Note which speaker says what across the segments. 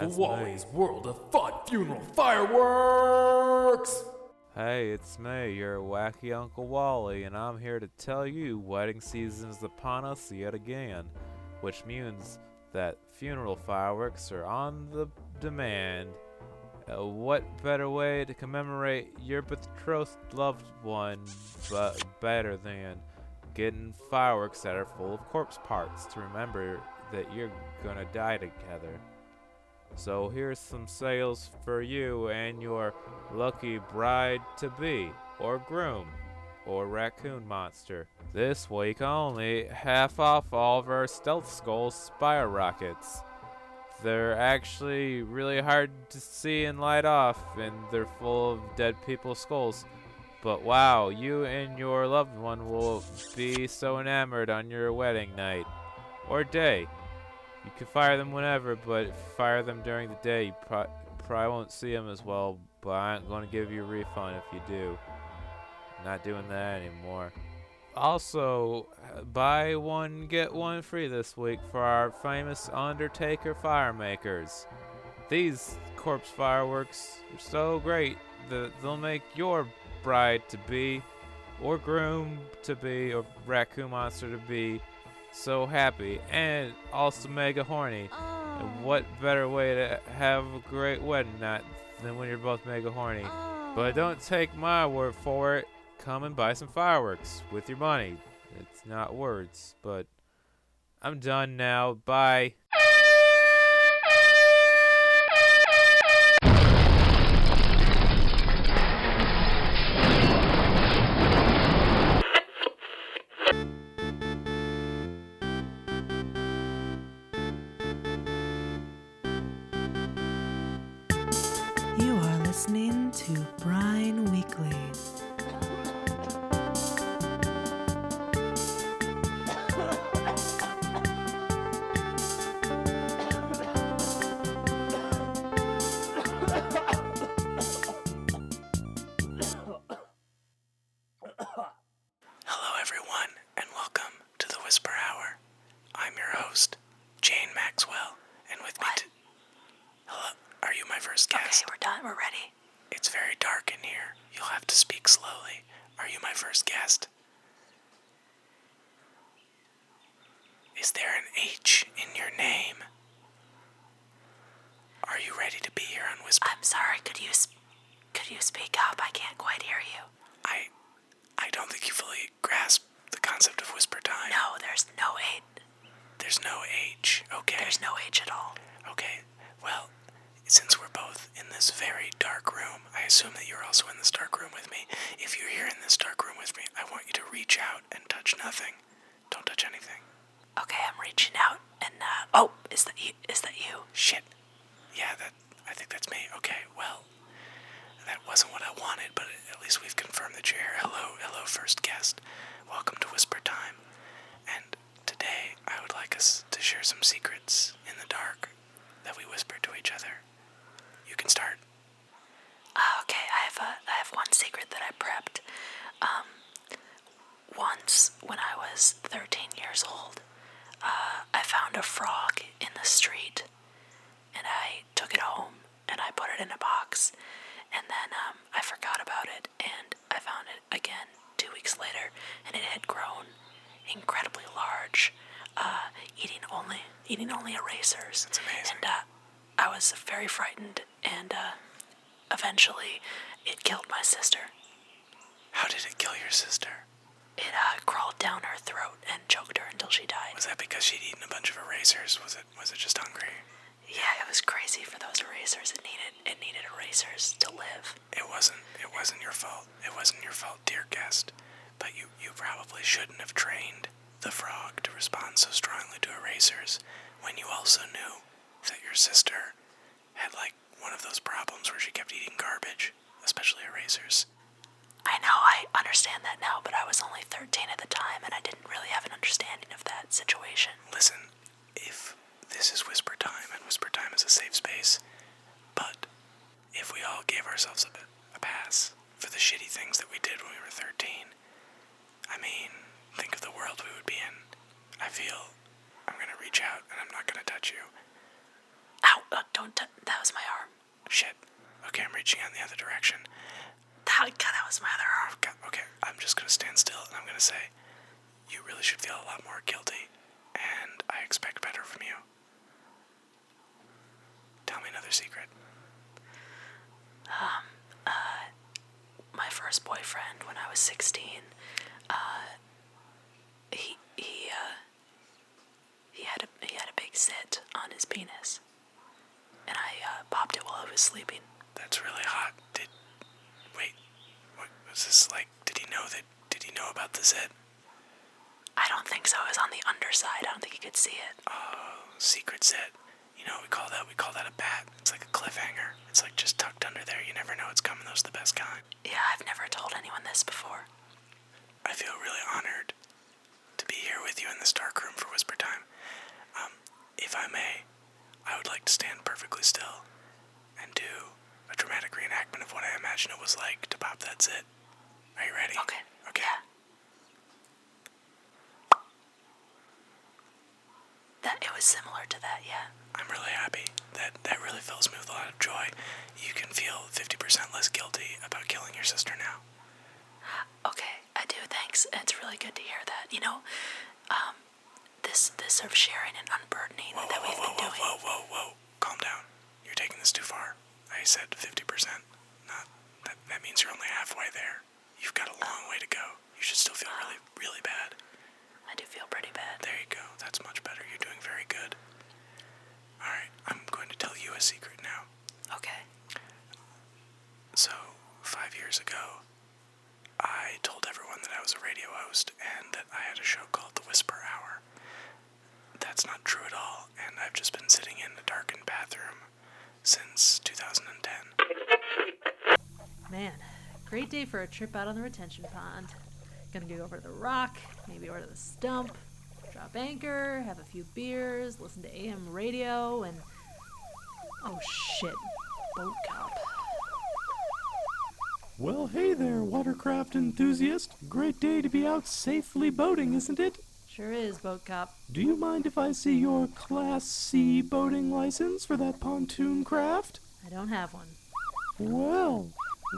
Speaker 1: That's
Speaker 2: Wally's
Speaker 1: me.
Speaker 2: World of Fun Funeral Fireworks!
Speaker 1: Hey, it's me, your wacky Uncle Wally, and I'm here to tell you wedding season is upon us yet again, which means that funeral fireworks are on the demand. Uh, what better way to commemorate your betrothed loved one but better than getting fireworks that are full of corpse parts to remember that you're gonna die together? So here's some sales for you and your lucky bride to be, or groom, or raccoon monster. This week only, half off all of our Stealth Skull Spire rockets. They're actually really hard to see and light off, and they're full of dead people's skulls. But wow, you and your loved one will be so enamored on your wedding night. Or day. You can fire them whenever, but fire them during the day. You pro- probably won't see them as well, but I ain't going to give you a refund if you do. Not doing that anymore. Also, buy one, get one free this week for our famous Undertaker fire makers. These corpse fireworks are so great that they'll make your bride to be, or groom to be, or raccoon monster to be so happy and also mega horny. And what better way to have a great wedding night than when you're both mega horny? But don't take my word for it. Come and buy some fireworks with your money. It's not words, but I'm done now. Bye.
Speaker 3: Whisper? I'm
Speaker 4: sorry. Could you sp- could you speak up? I can't quite hear you.
Speaker 3: I, I don't think you fully grasp the concept of Whisper Time.
Speaker 4: No, there's no H.
Speaker 3: There's no H. Okay.
Speaker 4: There's no H at all.
Speaker 3: Okay, well, since we're both in this very dark room, I assume that you're also in this dark room with me. If you're here in this dark room with me, I want you to reach out and touch nothing. Don't touch anything.
Speaker 4: Okay, I'm reaching out, and uh, oh, is that you? Is that you?
Speaker 3: Shit. Yeah, that I think that's me. Okay, well, that wasn't what I wanted, but at least we've confirmed that you're here. Hello, hello, first guest. Welcome to Whisper Time. And today, I would like us to share some secrets in the dark that we whisper to each other. You can start.
Speaker 4: Uh, okay, I have a I have one secret that I prepped. Um, once when I was 13 years old, uh, I found a frog in the street, and I took it home and I put it in a box, and then um, I forgot about it, and I found it again two weeks later, and it had grown incredibly large, uh, eating only eating only erasers.
Speaker 3: That's amazing.
Speaker 4: And uh, I was very frightened, and uh, eventually, it killed my sister.
Speaker 3: How did it kill your sister?
Speaker 4: It uh, crawled down her throat and choked her until she died.
Speaker 3: Was that because she'd eaten a bunch of erasers? Was it was it just hungry?
Speaker 4: Yeah, it was crazy for those erasers. It needed it needed erasers to live.
Speaker 3: It wasn't it wasn't your fault. It wasn't your fault, dear guest. But you, you probably shouldn't have trained the frog to respond so strongly to erasers when you also knew that your sister had like one of those problems where she kept eating garbage, especially erasers.
Speaker 4: I know, I understand that now, but I was only 13 at the time and I didn't really have an understanding of that situation.
Speaker 3: Listen, if this is Whisper Time and Whisper Time is a safe space, but if we all gave ourselves a, a pass for the shitty things that we did when we were 13, I mean, think of the world we would be in. I feel I'm gonna reach out and I'm not gonna touch you.
Speaker 4: Ow, uh, don't, touch. That was my arm. Shit.
Speaker 3: Okay, I'm reaching out in the other direction.
Speaker 4: That, God, that was my other arm.
Speaker 3: Okay, okay, I'm just gonna stand still and I'm gonna say, you really should feel a lot more guilty, and I expect better from you. Tell me another secret. Sixty. Guilty about killing your sister now.
Speaker 4: Okay, I do. Thanks. It's really good to hear that. You know, um, this this sort of sharing and unburdening
Speaker 3: Whoa,
Speaker 4: that
Speaker 3: whoa,
Speaker 4: we've
Speaker 3: whoa,
Speaker 4: been
Speaker 3: whoa,
Speaker 4: doing.
Speaker 3: whoa, whoa, whoa. Calm down. You're taking this too far. I said 50%. Not that that means you're only halfway there. You've got a long way to go. You should still feel really really bad.
Speaker 4: I do feel pretty bad.
Speaker 3: There you go. That's much better. You're doing very good. All right, I'm going to tell you a secret now.
Speaker 4: Okay.
Speaker 3: So, 5 years ago, I told everyone that I was a radio host and that I had a show called The Whisper Hour. That's not true at all, and I've just been sitting in a darkened bathroom since 2010.
Speaker 5: Man, great day for a trip out on the retention pond. Gonna go over to the rock, maybe over to the stump, drop anchor, have a few beers, listen to AM radio, and. Oh shit, boat.
Speaker 2: Well, hey there, watercraft enthusiast. Great day to be out safely boating, isn't it?
Speaker 5: Sure is, boat cop.
Speaker 2: Do you mind if I see your Class C boating license for that pontoon craft?
Speaker 5: I don't have one.
Speaker 2: Well,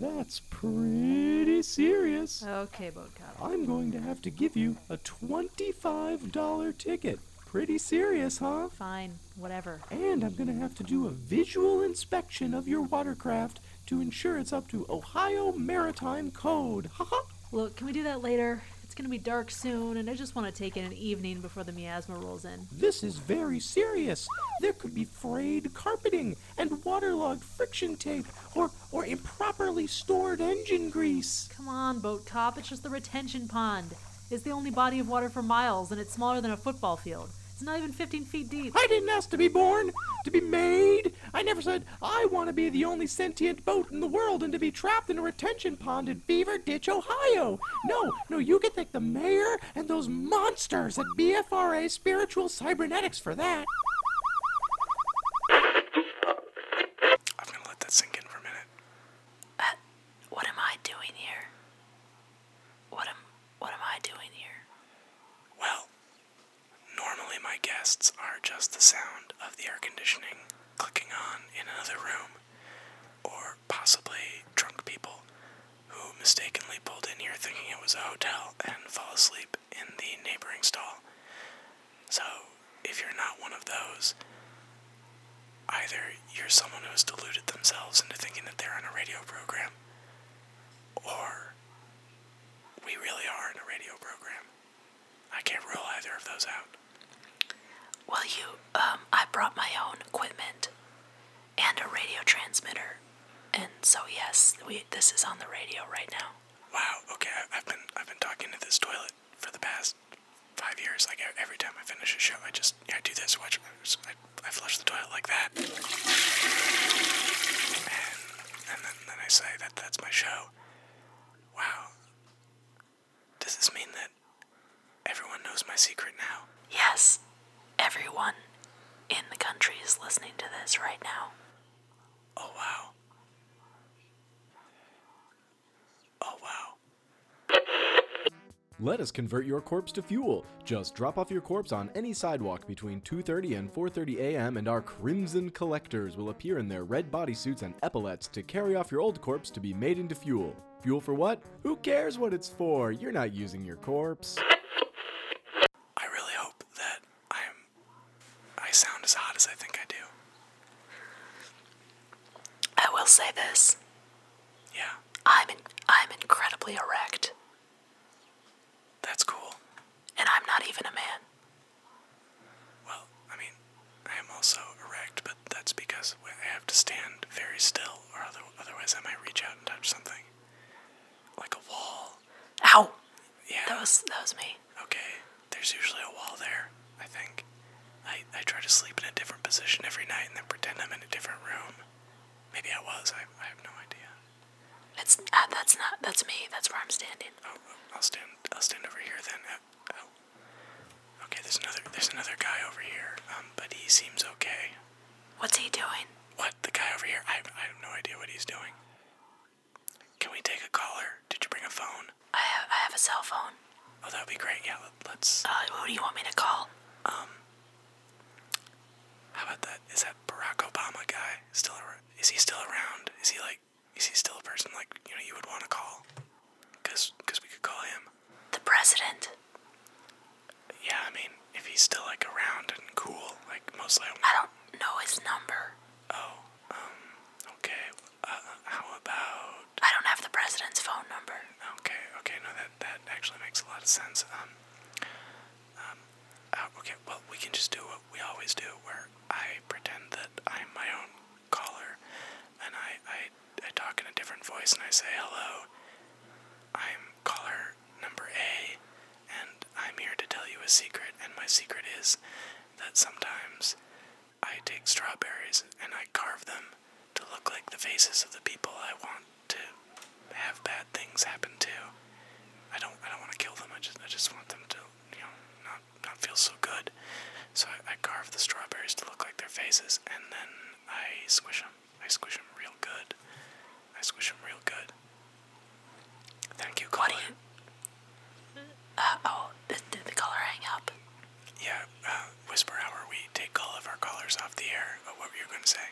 Speaker 2: that's pretty serious.
Speaker 5: Okay, boat cop.
Speaker 2: I'm going to have to give you a $25 ticket. Pretty serious, huh?
Speaker 5: Fine, whatever.
Speaker 2: And I'm going to have to do a visual inspection of your watercraft to ensure it's up to Ohio Maritime Code. Haha.
Speaker 5: Look, can we do that later? It's gonna be dark soon, and I just want to take in an evening before the miasma rolls in.
Speaker 2: This is very serious. There could be frayed carpeting and waterlogged friction tape or or improperly stored engine grease.
Speaker 5: Come on, boat cop, it's just the retention pond. It's the only body of water for miles, and it's smaller than a football field. It's not even 15 feet deep.
Speaker 2: I didn't ask to be born, to be made. I never said I want to be the only sentient boat in the world and to be trapped in a retention pond in Beaver Ditch, Ohio. No, no, you can thank the mayor and those monsters at BFRA Spiritual Cybernetics for that.
Speaker 3: I'm going to let that sink in for a minute.
Speaker 4: Uh, what am I doing here? What am What am I doing here?
Speaker 3: Well, normally my guests are just the sound of the air conditioning clicking on in another room, or possibly drunk people who mistakenly pulled in here thinking it was a hotel and fall asleep in the neighboring stall. So, if you're not one of those, either you're someone who has deluded themselves into thinking that they're on a radio program, or we really are in a radio program. I can't rule either of those out.
Speaker 4: Well, you, um, I brought my own equipment and a radio transmitter, and so yes, we this is on the radio right now.
Speaker 3: Wow. Okay, I've been I've been talking to this toilet for the past five years. Like every time I finish a show, I just yeah, I do this. Watch, I, I, I flush the toilet like that, and and then, then I say that that's my show. Wow. Does this mean that everyone knows my secret now?
Speaker 4: Yes, everyone in the country is listening to this right now.
Speaker 3: Oh wow. Oh wow.
Speaker 6: Let us convert your corpse to fuel. Just drop off your corpse on any sidewalk between 2:30 and 4:30 a.m. and our crimson collectors will appear in their red bodysuits and epaulets to carry off your old corpse to be made into fuel. Fuel for what? Who cares what it's for? You're not using your corpse.
Speaker 3: I really hope that I'm I sound as hot as I think I do.
Speaker 4: I will say this.
Speaker 3: Yeah,
Speaker 4: I'm in, I'm incredibly erect,
Speaker 3: that's cool.
Speaker 4: and I'm not even a man.
Speaker 3: Well, I mean, I am also erect, but that's because I have to stand very still, or other, otherwise I might reach out and touch something, like a wall.
Speaker 4: Ow!
Speaker 3: Yeah.
Speaker 4: That was that was me.
Speaker 3: Okay, there's usually a wall there, I think. I, I try to sleep in a different position every night and then pretend I'm in a different room. Maybe I was, I, I have no idea.
Speaker 4: It's uh, that's not that's me. That's where I'm standing.
Speaker 3: Oh, oh, I'll stand, I'll stand over here then. Uh, oh. Okay, there's another, there's another guy over here, um, but he seems okay.
Speaker 4: What's he doing?
Speaker 3: What, the guy over here? I, I have no idea what he's doing. Can we take a caller? Did you bring a phone?
Speaker 4: I have I have a cell phone.
Speaker 3: Oh, that would be great. Yeah, let, let's.
Speaker 4: Uh, who do you want me to call? Um.
Speaker 3: How about that? Is that Barack Obama guy still? Is he still around? Is he like? Is he still a person like you know you would want to call? Cause, cause we could call him.
Speaker 4: The president.
Speaker 3: Yeah, I mean, if he's still like around and cool, like mostly.
Speaker 4: I don't know his number.
Speaker 3: Oh, um, okay. Uh, how about?
Speaker 4: I don't have the president's phone number.
Speaker 3: Okay, okay. No, that that actually makes a lot of sense. Um, um, uh, okay. Well, we can just do what we always do, where I pretend that I'm my own caller, and I I I talk in a different voice, and I say hello. I'm caller number A, and I'm here to tell you a secret, and my secret is that sometimes I take strawberries and I carve them to look like the faces of the people I want to have bad things happen to. I don't I don't want to kill them. I just I just want them to you know not not feel so good. So I, I carve the strawberries to look like their faces, and then I squish them. I squish them real good. I squish them real good. Thank you,
Speaker 4: What
Speaker 3: caller.
Speaker 4: do you? Uh, oh, did, did the caller hang up?
Speaker 3: Yeah, uh, Whisper Hour. We take all of our callers off the air. Uh, what were you going to say?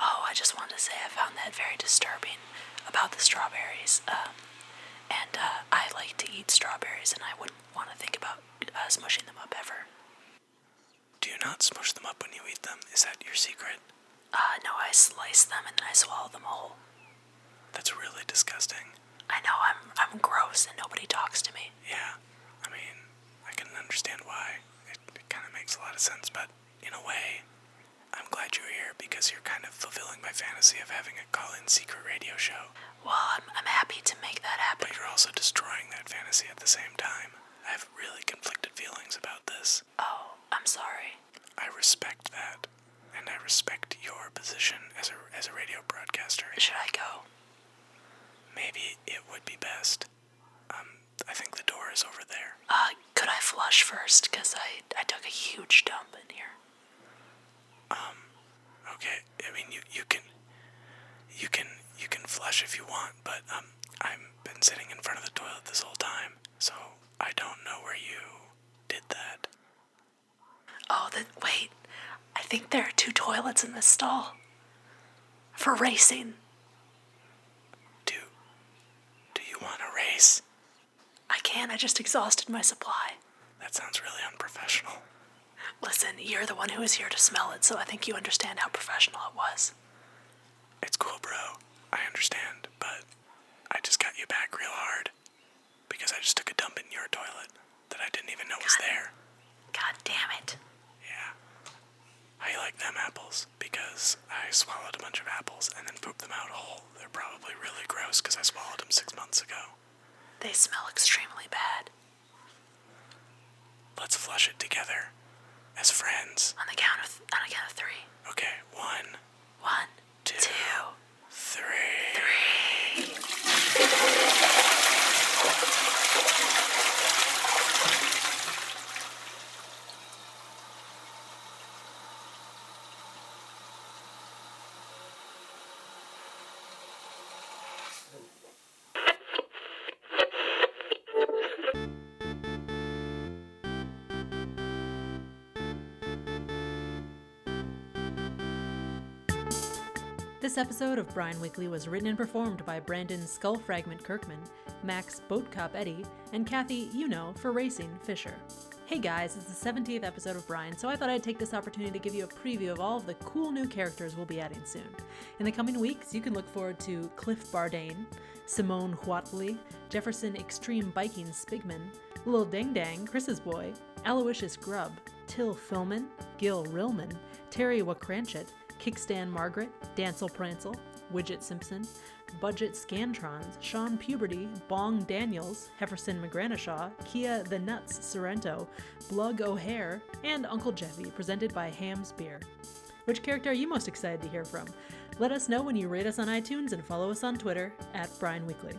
Speaker 4: Oh, I just wanted to say I found that very disturbing about the strawberries. Um, and uh, I like to eat strawberries, and I wouldn't want to think about uh, smushing them up ever.
Speaker 3: Do you not smush them up when you eat them? Is that your secret?
Speaker 4: Uh, no, I slice them and then I swallow them whole.
Speaker 3: That's really disgusting.
Speaker 4: I know I'm I'm gross and nobody talks to me.
Speaker 3: Yeah, I mean, I can understand why. It, it kind of makes a lot of sense, but in a way, I'm glad you're here because you're kind of fulfilling my fantasy of having a call-in secret radio show.
Speaker 4: Well, I'm, I'm happy to make that happen.
Speaker 3: But you're also destroying that fantasy at the same time. I have really conflicted feelings about this.
Speaker 4: Oh, I'm sorry.
Speaker 3: I respect that, and I respect your position as a as a radio broadcaster.
Speaker 4: Should I go?
Speaker 3: Maybe it would be best. Um, I think the door is over there.
Speaker 4: Uh, could I flush first? Cause I I took a huge dump in here.
Speaker 3: Um, Okay, I mean you you can you can you can flush if you want, but um I've been sitting in front of the toilet this whole time, so I don't know where you did that.
Speaker 4: Oh, that wait. I think there are two toilets in this stall. For racing.
Speaker 3: Do do you
Speaker 4: I can't, I just exhausted my supply.
Speaker 3: That sounds really unprofessional.
Speaker 4: Listen, you're the one who was here to smell it, so I think you understand how professional it was.
Speaker 3: It's cool, bro. I understand, but I just got you back real hard because I just took a dump in your toilet that I didn't even know was there.
Speaker 4: God damn it.
Speaker 3: Yeah. You like them apples? Because I swallowed a bunch of apples and then pooped them out whole. They're probably really gross because I swallowed them six months ago.
Speaker 4: They smell extremely bad.
Speaker 3: Let's flush it together as friends.
Speaker 4: On the count of on the count of three.
Speaker 3: Okay, one,
Speaker 4: One,
Speaker 3: Two.
Speaker 4: two,
Speaker 3: three.
Speaker 4: three.
Speaker 5: This episode of Brian Weekly was written and performed by Brandon Skull Fragment Kirkman, Max Boatcop Eddy, and Kathy, you know, for Racing Fisher. Hey guys, it's the 17th episode of Brian, so I thought I'd take this opportunity to give you a preview of all of the cool new characters we'll be adding soon. In the coming weeks, you can look forward to Cliff Bardane, Simone Huatley, Jefferson Extreme Biking Spigman, Lil Dang Dang, Chris's Boy, Aloysius Grubb, Till Filman, Gil Rillman, Terry Wakranchit, Kickstand Margaret, Dancel Prancel, Widget Simpson, Budget Scantrons, Sean Puberty, Bong Daniels, Hefferson McGranishaw, Kia the Nuts Sorrento, Blug O'Hare, and Uncle Jeffy, presented by Ham's Beer. Which character are you most excited to hear from? Let us know when you rate us on iTunes and follow us on Twitter at Brian Weekly.